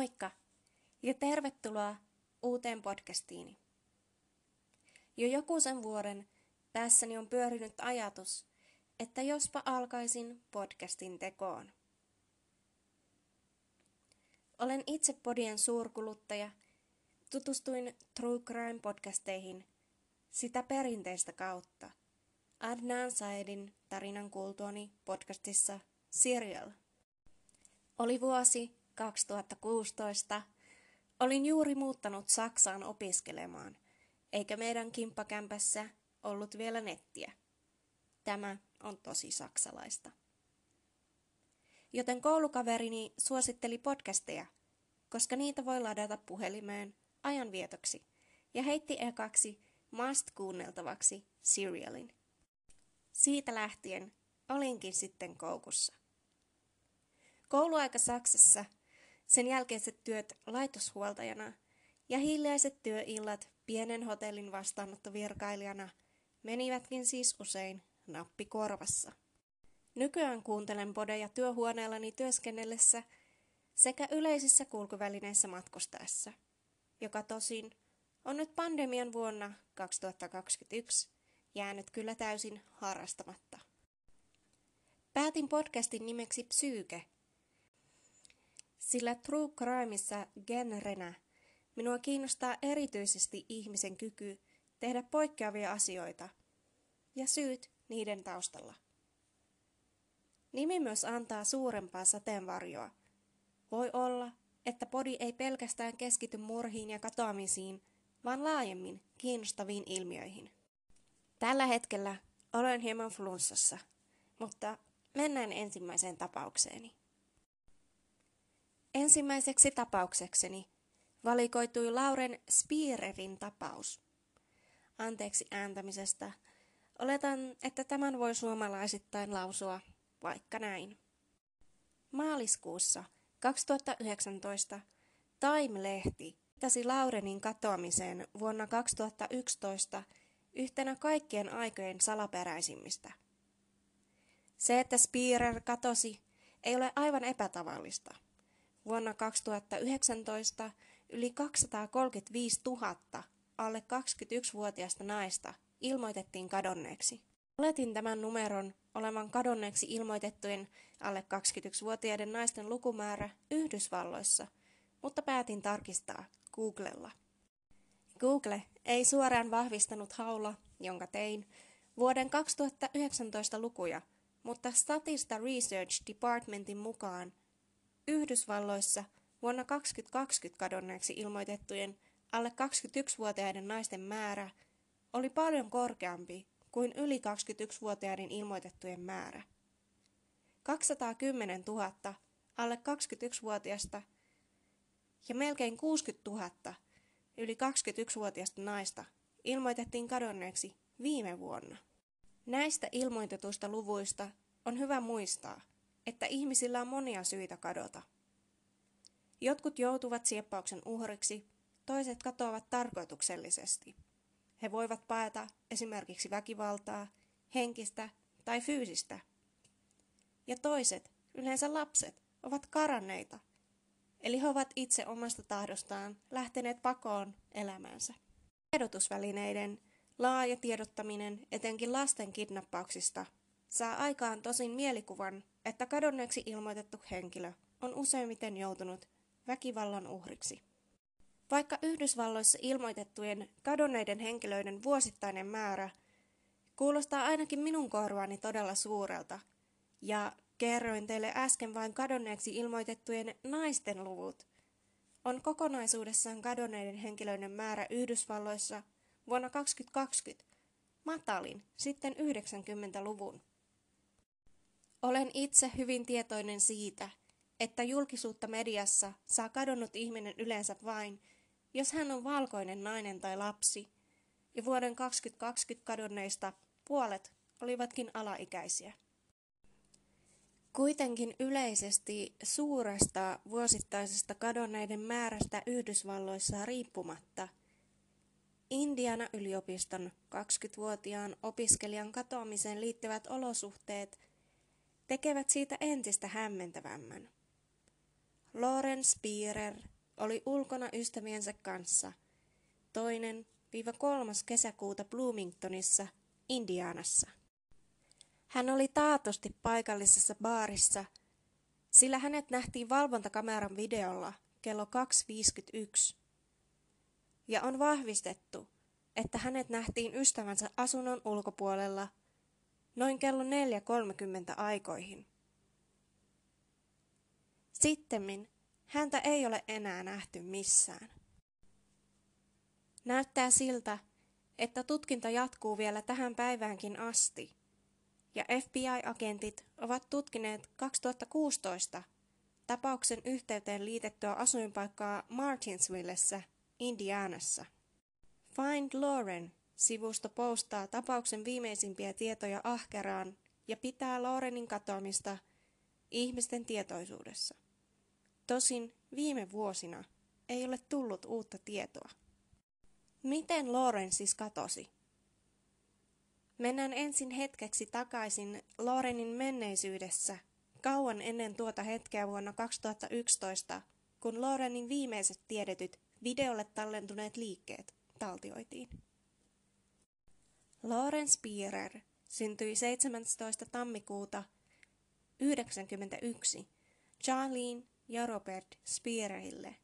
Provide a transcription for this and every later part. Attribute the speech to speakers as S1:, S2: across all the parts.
S1: Moikka ja tervetuloa uuteen podcastiini. Jo joku sen vuoden päässäni on pyörinyt ajatus, että jospa alkaisin podcastin tekoon. Olen itse podien suurkuluttaja. Tutustuin True Crime podcasteihin sitä perinteistä kautta. Adnan Saedin tarinan kuultuani podcastissa Serial. Oli vuosi 2016. Olin juuri muuttanut Saksaan opiskelemaan, eikä meidän kimppakämpässä ollut vielä nettiä. Tämä on tosi saksalaista. Joten koulukaverini suositteli podcasteja, koska niitä voi ladata puhelimeen ajanvietoksi, ja heitti ekaksi must kuunneltavaksi serialin. Siitä lähtien olinkin sitten koukussa. Kouluaika Saksassa, sen jälkeiset työt laitoshuoltajana ja hiljaiset työillat pienen hotellin vastaanottovirkailijana menivätkin siis usein nappikorvassa. Nykyään kuuntelen podeja työhuoneellani työskennellessä sekä yleisissä kulkuvälineissä matkustaessa, joka tosin on nyt pandemian vuonna 2021 jäänyt kyllä täysin harrastamatta. Päätin podcastin nimeksi Psyyke, sillä true crimeissa genrenä minua kiinnostaa erityisesti ihmisen kyky tehdä poikkeavia asioita ja syyt niiden taustalla. Nimi myös antaa suurempaa sateenvarjoa. Voi olla, että podi ei pelkästään keskity murhiin ja katoamisiin, vaan laajemmin kiinnostaviin ilmiöihin. Tällä hetkellä olen hieman flunssassa, mutta mennään ensimmäiseen tapaukseeni. Ensimmäiseksi tapauksekseni valikoitui Lauren Spiererin tapaus. Anteeksi ääntämisestä. Oletan, että tämän voi suomalaisittain lausua vaikka näin. Maaliskuussa 2019 Time-lehti viittasi Laurenin katoamiseen vuonna 2011 yhtenä kaikkien aikojen salaperäisimmistä. Se, että Spearer katosi, ei ole aivan epätavallista. Vuonna 2019 yli 235 000 alle 21-vuotiaista naista ilmoitettiin kadonneeksi. Oletin tämän numeron olevan kadonneeksi ilmoitettujen alle 21-vuotiaiden naisten lukumäärä Yhdysvalloissa, mutta päätin tarkistaa Googlella. Google ei suoraan vahvistanut haulla, jonka tein, vuoden 2019 lukuja, mutta Statista Research Departmentin mukaan Yhdysvalloissa vuonna 2020 kadonneeksi ilmoitettujen alle 21-vuotiaiden naisten määrä oli paljon korkeampi kuin yli 21-vuotiaiden ilmoitettujen määrä. 210 000 alle 21-vuotiaista ja melkein 60 000 yli 21-vuotiaista naista ilmoitettiin kadonneeksi viime vuonna. Näistä ilmoitetuista luvuista on hyvä muistaa, että ihmisillä on monia syitä kadota. Jotkut joutuvat sieppauksen uhriksi, toiset katoavat tarkoituksellisesti. He voivat paeta esimerkiksi väkivaltaa, henkistä tai fyysistä. Ja toiset, yleensä lapset, ovat karanneita – Eli he ovat itse omasta tahdostaan lähteneet pakoon elämäänsä. Tiedotusvälineiden laaja tiedottaminen etenkin lasten kidnappauksista saa aikaan tosin mielikuvan, että kadonneeksi ilmoitettu henkilö on useimmiten joutunut väkivallan uhriksi. Vaikka Yhdysvalloissa ilmoitettujen kadonneiden henkilöiden vuosittainen määrä kuulostaa ainakin minun korvaani todella suurelta, ja Kerroin teille äsken vain kadonneeksi ilmoitettujen naisten luvut. On kokonaisuudessaan kadonneiden henkilöiden määrä Yhdysvalloissa vuonna 2020 matalin sitten 90-luvun. Olen itse hyvin tietoinen siitä, että julkisuutta mediassa saa kadonnut ihminen yleensä vain, jos hän on valkoinen nainen tai lapsi, ja vuoden 2020 kadonneista puolet olivatkin alaikäisiä. Kuitenkin yleisesti suuresta vuosittaisesta kadonneiden määrästä Yhdysvalloissa riippumatta Indiana yliopiston 20-vuotiaan opiskelijan katoamiseen liittyvät olosuhteet tekevät siitä entistä hämmentävämmän. Lauren Spierer oli ulkona ystäviensä kanssa toinen viiva kolmas kesäkuuta Bloomingtonissa, Indianassa. Hän oli taatusti paikallisessa baarissa, sillä hänet nähtiin valvontakameran videolla kello 2.51. Ja on vahvistettu, että hänet nähtiin ystävänsä asunnon ulkopuolella noin kello 4.30 aikoihin. Sittemmin häntä ei ole enää nähty missään. Näyttää siltä, että tutkinta jatkuu vielä tähän päiväänkin asti, ja FBI-agentit ovat tutkineet 2016 tapauksen yhteyteen liitettyä asuinpaikkaa Martinsvillessä, Indianassa. Find Lauren sivusto postaa tapauksen viimeisimpiä tietoja ahkeraan ja pitää Laurenin katoamista ihmisten tietoisuudessa. Tosin viime vuosina ei ole tullut uutta tietoa. Miten Lauren siis katosi? Mennään ensin hetkeksi takaisin Laurenin menneisyydessä, kauan ennen tuota hetkeä vuonna 2011, kun Laurenin viimeiset tiedetyt videolle tallentuneet liikkeet taltioitiin. Lauren Spierer syntyi 17. tammikuuta 1991 Charlene ja Robert Spiererille.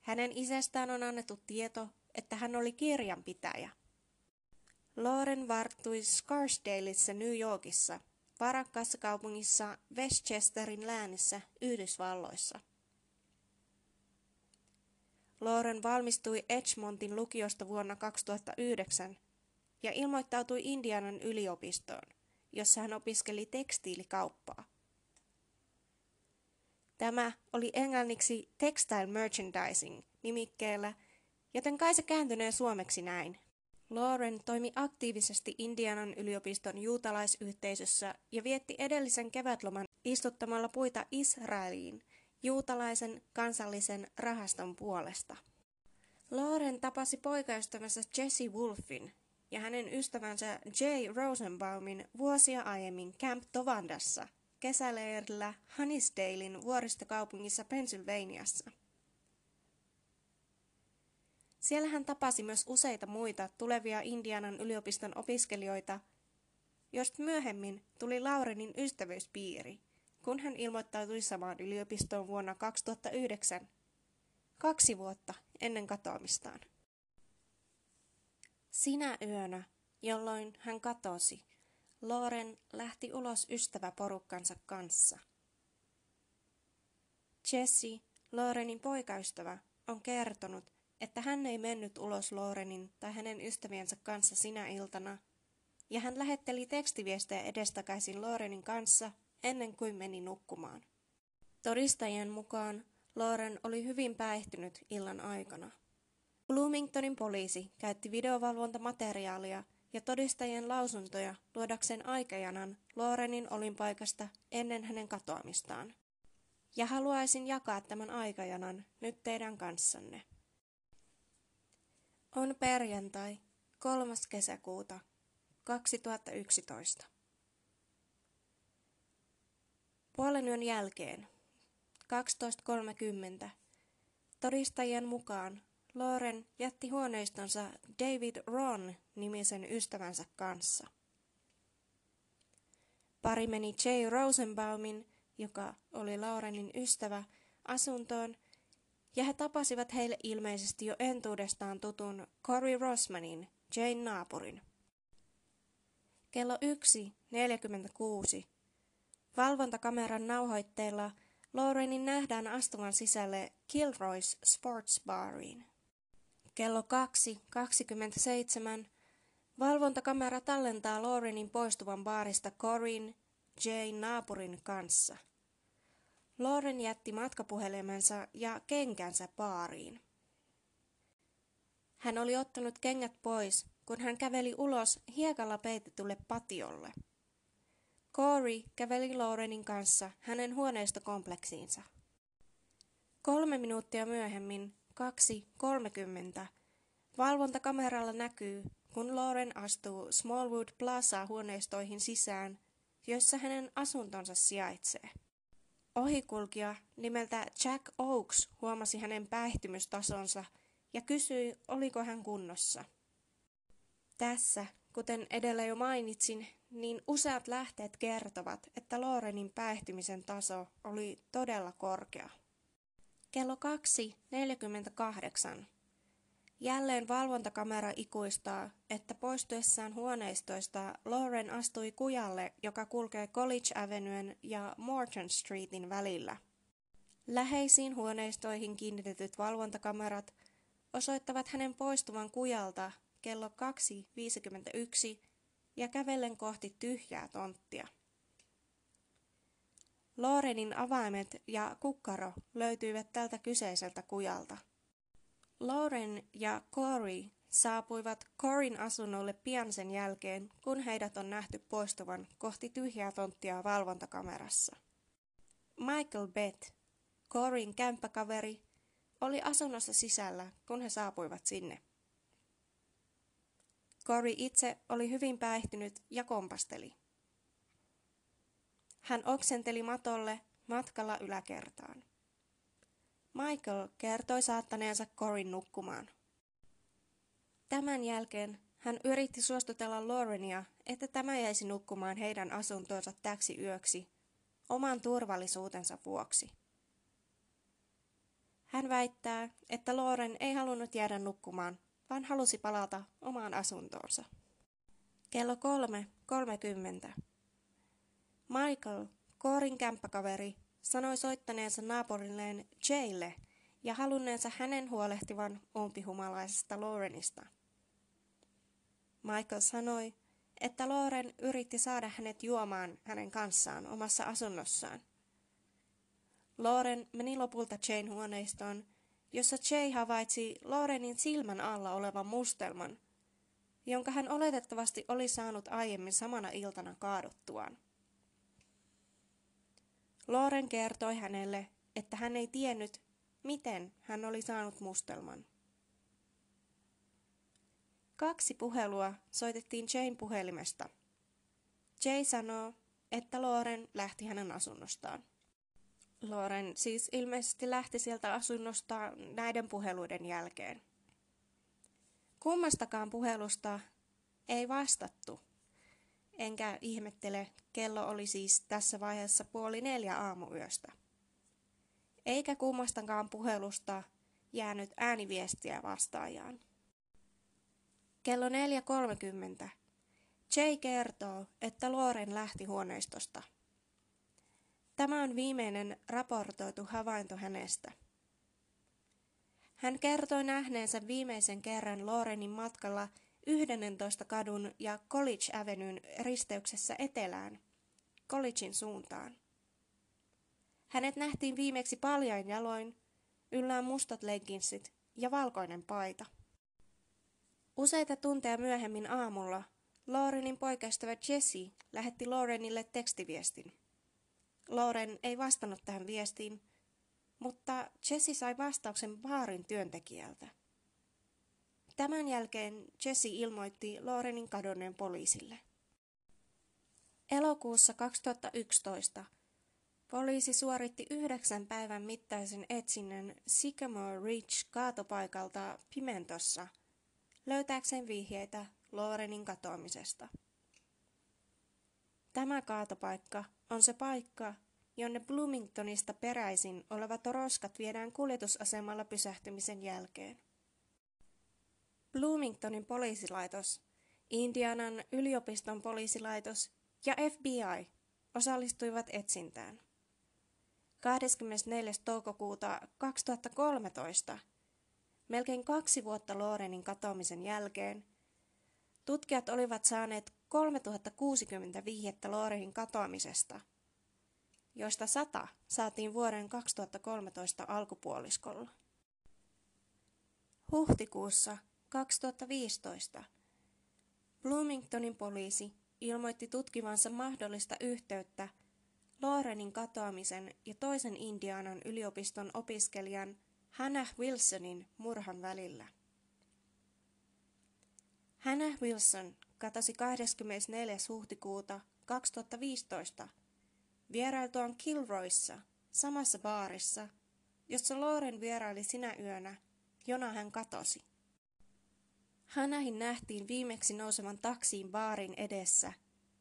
S1: Hänen isästään on annettu tieto, että hän oli kirjanpitäjä. Lauren varttui Scarsdaleissa New Yorkissa, varakkaassa kaupungissa Westchesterin läänissä Yhdysvalloissa. Lauren valmistui Edgemontin lukiosta vuonna 2009 ja ilmoittautui Indianan yliopistoon, jossa hän opiskeli tekstiilikauppaa. Tämä oli englanniksi textile merchandising nimikkeellä, joten kai se kääntynee suomeksi näin. Lauren toimi aktiivisesti Indianan yliopiston juutalaisyhteisössä ja vietti edellisen kevätloman istuttamalla puita Israeliin juutalaisen kansallisen rahaston puolesta. Lauren tapasi poikaystävänsä Jesse Wolfin ja hänen ystävänsä Jay Rosenbaumin vuosia aiemmin Camp Tovandassa kesäleirillä Honeysdalein vuoristokaupungissa Pennsylvaniassa. Siellä hän tapasi myös useita muita tulevia Indianan yliopiston opiskelijoita, joista myöhemmin tuli Laurenin ystävyyspiiri, kun hän ilmoittautui samaan yliopistoon vuonna 2009, kaksi vuotta ennen katoamistaan. Sinä yönä, jolloin hän katosi, Loren lähti ulos ystäväporukkansa kanssa. Jesse, Lorenin poikaystävä, on kertonut, että hän ei mennyt ulos Lorenin tai hänen ystäviensä kanssa sinä iltana, ja hän lähetteli tekstiviestejä edestakaisin Lorenin kanssa ennen kuin meni nukkumaan. Todistajien mukaan Loren oli hyvin päihtynyt illan aikana. Bloomingtonin poliisi käytti videovalvontamateriaalia ja todistajien lausuntoja luodakseen aikajanan Lorenin olinpaikasta ennen hänen katoamistaan. Ja haluaisin jakaa tämän aikajanan nyt teidän kanssanne. On perjantai, 3. kesäkuuta 2011. Puolen yön jälkeen, 12.30, todistajien mukaan Lauren jätti huoneistonsa David Ron nimisen ystävänsä kanssa. Pari meni Jay Rosenbaumin, joka oli Laurenin ystävä, asuntoon ja he tapasivat heille ilmeisesti jo entuudestaan tutun Cory Rosmanin, Jane naapurin. Kello 1.46. Valvontakameran nauhoitteilla Laurenin nähdään astuvan sisälle Kilroy's Sports Bariin. Kello 2.27 valvontakamera tallentaa Laurenin poistuvan baarista Corin, Jane naapurin kanssa. Lauren jätti matkapuhelimensa ja kenkänsä baariin. Hän oli ottanut kengät pois, kun hän käveli ulos hiekalla peitetylle patiolle. Corey käveli Laurenin kanssa hänen huoneistokompleksiinsa. Kolme minuuttia myöhemmin 2.30. Valvontakameralla näkyy, kun Lauren astuu Smallwood Plaza huoneistoihin sisään, joissa hänen asuntonsa sijaitsee. Ohikulkija nimeltä Jack Oaks huomasi hänen päihtymystasonsa ja kysyi, oliko hän kunnossa. Tässä, kuten edellä jo mainitsin, niin useat lähteet kertovat, että Lorenin päihtymisen taso oli todella korkea. Kello 2.48. Jälleen valvontakamera ikuistaa, että poistuessaan huoneistoista Lauren astui kujalle, joka kulkee College Avenuen ja Morton Streetin välillä. Läheisiin huoneistoihin kiinnitetyt valvontakamerat osoittavat hänen poistuvan kujalta kello 2.51 ja kävellen kohti tyhjää tonttia. Lorenin avaimet ja kukkaro löytyivät tältä kyseiseltä kujalta. Lauren ja Corey saapuivat Corin asunnolle pian sen jälkeen, kun heidät on nähty poistuvan kohti tyhjää tonttia valvontakamerassa. Michael Bett, Corin kämppäkaveri, oli asunnossa sisällä, kun he saapuivat sinne. Corey itse oli hyvin päihtynyt ja kompasteli. Hän oksenteli matolle matkalla yläkertaan. Michael kertoi saattaneensa Corin nukkumaan. Tämän jälkeen hän yritti suostutella Laurenia, että tämä jäisi nukkumaan heidän asuntoonsa täksi yöksi, oman turvallisuutensa vuoksi. Hän väittää, että Lauren ei halunnut jäädä nukkumaan, vaan halusi palata omaan asuntoonsa. Kello 3.30. Michael, Koorin kämppäkaveri, sanoi soittaneensa naapurilleen Jaylle ja halunneensa hänen huolehtivan umpihumalaisesta Laurenista. Michael sanoi, että Lauren yritti saada hänet juomaan hänen kanssaan omassa asunnossaan. Lauren meni lopulta Jane huoneistoon, jossa Jay havaitsi Laurenin silmän alla olevan mustelman, jonka hän oletettavasti oli saanut aiemmin samana iltana kaaduttuaan. Loren kertoi hänelle, että hän ei tiennyt, miten hän oli saanut mustelman. Kaksi puhelua soitettiin Jane puhelimesta. Jay sanoo, että Loren lähti hänen asunnostaan. Loren siis ilmeisesti lähti sieltä asunnosta näiden puheluiden jälkeen. Kummastakaan puhelusta ei vastattu enkä ihmettele, kello oli siis tässä vaiheessa puoli neljä aamuyöstä. Eikä kummastakaan puhelusta jäänyt ääniviestiä vastaajaan. Kello 4.30. Jay kertoo, että Loren lähti huoneistosta. Tämä on viimeinen raportoitu havainto hänestä. Hän kertoi nähneensä viimeisen kerran Lorenin matkalla 11 kadun ja College Avenuen risteyksessä etelään, Collegein suuntaan. Hänet nähtiin viimeksi paljain jaloin, yllään mustat legginsit ja valkoinen paita. Useita tunteja myöhemmin aamulla Laurenin poikaystävä Jesse lähetti Laurenille tekstiviestin. Lauren ei vastannut tähän viestiin, mutta Jesse sai vastauksen baarin työntekijältä. Tämän jälkeen Jesse ilmoitti Lorenin kadonneen poliisille. Elokuussa 2011 poliisi suoritti yhdeksän päivän mittaisen etsinnän Sycamore Ridge kaatopaikalta Pimentossa löytääkseen vihjeitä Lorenin katoamisesta. Tämä kaatopaikka on se paikka, jonne Bloomingtonista peräisin olevat roskat viedään kuljetusasemalla pysähtymisen jälkeen. Bloomingtonin poliisilaitos, Indianan yliopiston poliisilaitos ja FBI osallistuivat etsintään. 24. toukokuuta 2013, melkein kaksi vuotta Lorenin katoamisen jälkeen, tutkijat olivat saaneet 3060 vihjettä Lorenin katoamisesta, joista 100 saatiin vuoden 2013 alkupuoliskolla. Huhtikuussa 2015 Bloomingtonin poliisi ilmoitti tutkivansa mahdollista yhteyttä Lorenin katoamisen ja toisen Indianan yliopiston opiskelijan Hannah Wilsonin murhan välillä. Hannah Wilson katosi 24. huhtikuuta 2015 vierailtuaan Kilroyssa samassa baarissa, jossa Loren vieraili sinä yönä, jona hän katosi. Hanahin nähtiin viimeksi nousevan taksiin baarin edessä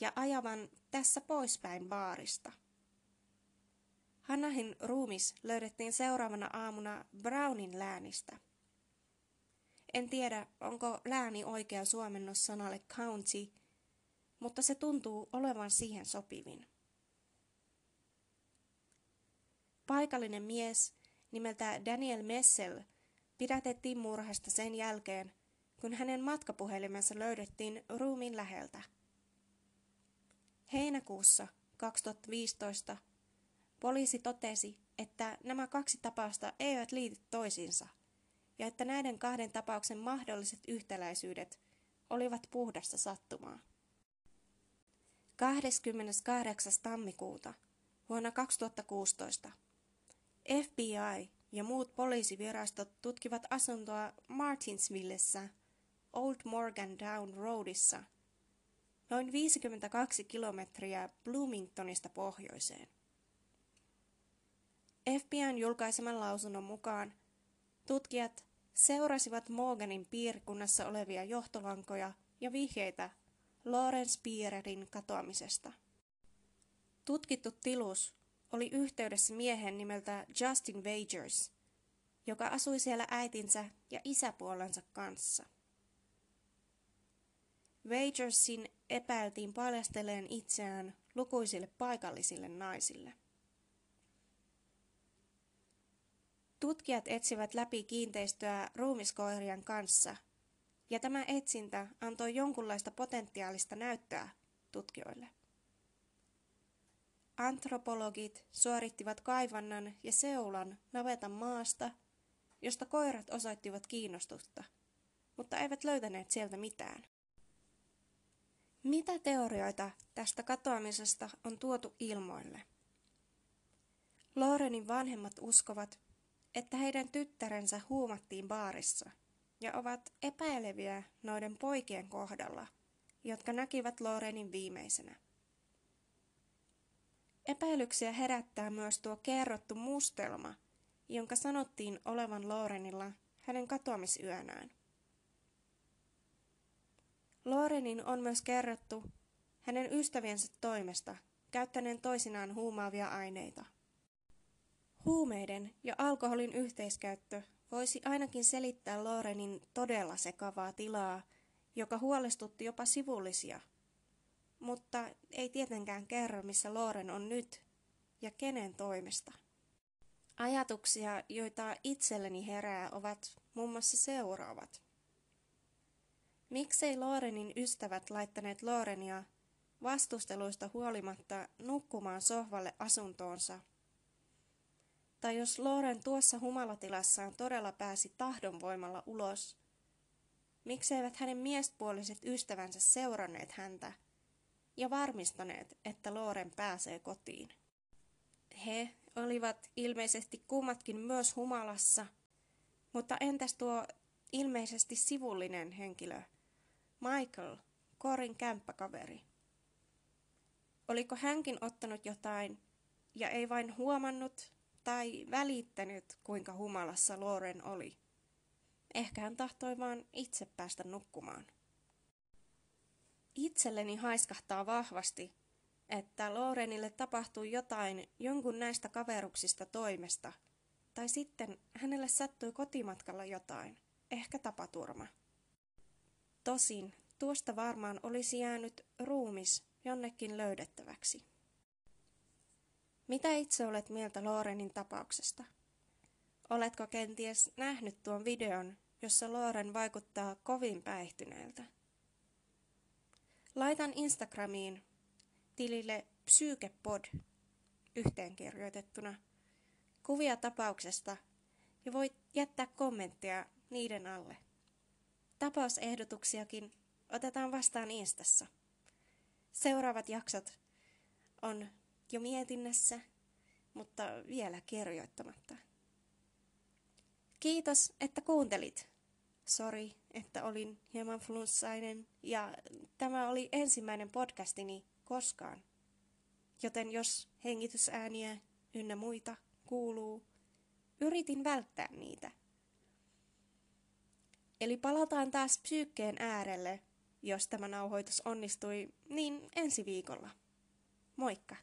S1: ja ajavan tässä poispäin baarista. Hanahin ruumis löydettiin seuraavana aamuna Brownin läänistä. En tiedä, onko lääni oikea suomennos sanalle county, mutta se tuntuu olevan siihen sopivin. Paikallinen mies nimeltä Daniel Messel pidätettiin murhasta sen jälkeen, kun hänen matkapuhelimensa löydettiin ruumin läheltä. Heinäkuussa 2015 poliisi totesi, että nämä kaksi tapausta eivät liity toisiinsa ja että näiden kahden tapauksen mahdolliset yhtäläisyydet olivat puhdasta sattumaa. 28. tammikuuta vuonna 2016 FBI ja muut poliisivirastot tutkivat asuntoa Martinsvillessä Old Morgan Down Roadissa, noin 52 kilometriä Bloomingtonista pohjoiseen. FBIn julkaiseman lausunnon mukaan tutkijat seurasivat Morganin piirikunnassa olevia johtolankoja ja vihjeitä Lawrence Piererin katoamisesta. Tutkittu tilus oli yhteydessä miehen nimeltä Justin Vagers, joka asui siellä äitinsä ja isäpuolensa kanssa. Wagersin epäiltiin paljasteleen itseään lukuisille paikallisille naisille. Tutkijat etsivät läpi kiinteistöä ruumiskoirien kanssa, ja tämä etsintä antoi jonkunlaista potentiaalista näyttöä tutkijoille. Antropologit suorittivat kaivannan ja seulan navetan maasta, josta koirat osoittivat kiinnostusta, mutta eivät löytäneet sieltä mitään. Mitä teorioita tästä katoamisesta on tuotu ilmoille? Lorenin vanhemmat uskovat, että heidän tyttärensä huumattiin baarissa ja ovat epäileviä noiden poikien kohdalla, jotka näkivät Lorenin viimeisenä. Epäilyksiä herättää myös tuo kerrottu mustelma, jonka sanottiin olevan Lorenilla hänen katoamisyönään. Lorenin on myös kerrottu hänen ystäviensä toimesta käyttäneen toisinaan huumaavia aineita. Huumeiden ja alkoholin yhteiskäyttö voisi ainakin selittää Lorenin todella sekavaa tilaa, joka huolestutti jopa sivullisia – mutta ei tietenkään kerro, missä Loren on nyt ja kenen toimesta. Ajatuksia, joita itselleni herää, ovat muun muassa seuraavat. Miksei Lorenin ystävät laittaneet Lorenia vastusteluista huolimatta nukkumaan sohvalle asuntoonsa? Tai jos Loren tuossa humalatilassaan todella pääsi tahdonvoimalla ulos, mikseivät hänen miespuoliset ystävänsä seuranneet häntä – ja varmistaneet, että Loren pääsee kotiin. He olivat ilmeisesti kummatkin myös humalassa, mutta entäs tuo ilmeisesti sivullinen henkilö, Michael, Korin kämppäkaveri? Oliko hänkin ottanut jotain ja ei vain huomannut tai välittänyt, kuinka humalassa Loren oli? Ehkä hän tahtoi vain itse päästä nukkumaan. Itselleni haiskahtaa vahvasti, että Lorenille tapahtui jotain jonkun näistä kaveruksista toimesta, tai sitten hänelle sattui kotimatkalla jotain, ehkä tapaturma. Tosin tuosta varmaan olisi jäänyt ruumis jonnekin löydettäväksi. Mitä itse olet mieltä Lorenin tapauksesta? Oletko kenties nähnyt tuon videon, jossa Loren vaikuttaa kovin päihtyneeltä? Laitan Instagramiin tilille psykepod yhteenkirjoitettuna kuvia tapauksesta ja voit jättää kommentteja niiden alle. Tapausehdotuksiakin otetaan vastaan Instassa. Seuraavat jaksot on jo mietinnässä, mutta vielä kirjoittamatta. Kiitos, että kuuntelit. Sori, että olin hieman flunssainen ja tämä oli ensimmäinen podcastini koskaan. Joten jos hengitysääniä ynnä muita kuuluu, yritin välttää niitä. Eli palataan taas psyykkeen äärelle, jos tämä nauhoitus onnistui, niin ensi viikolla. Moikka!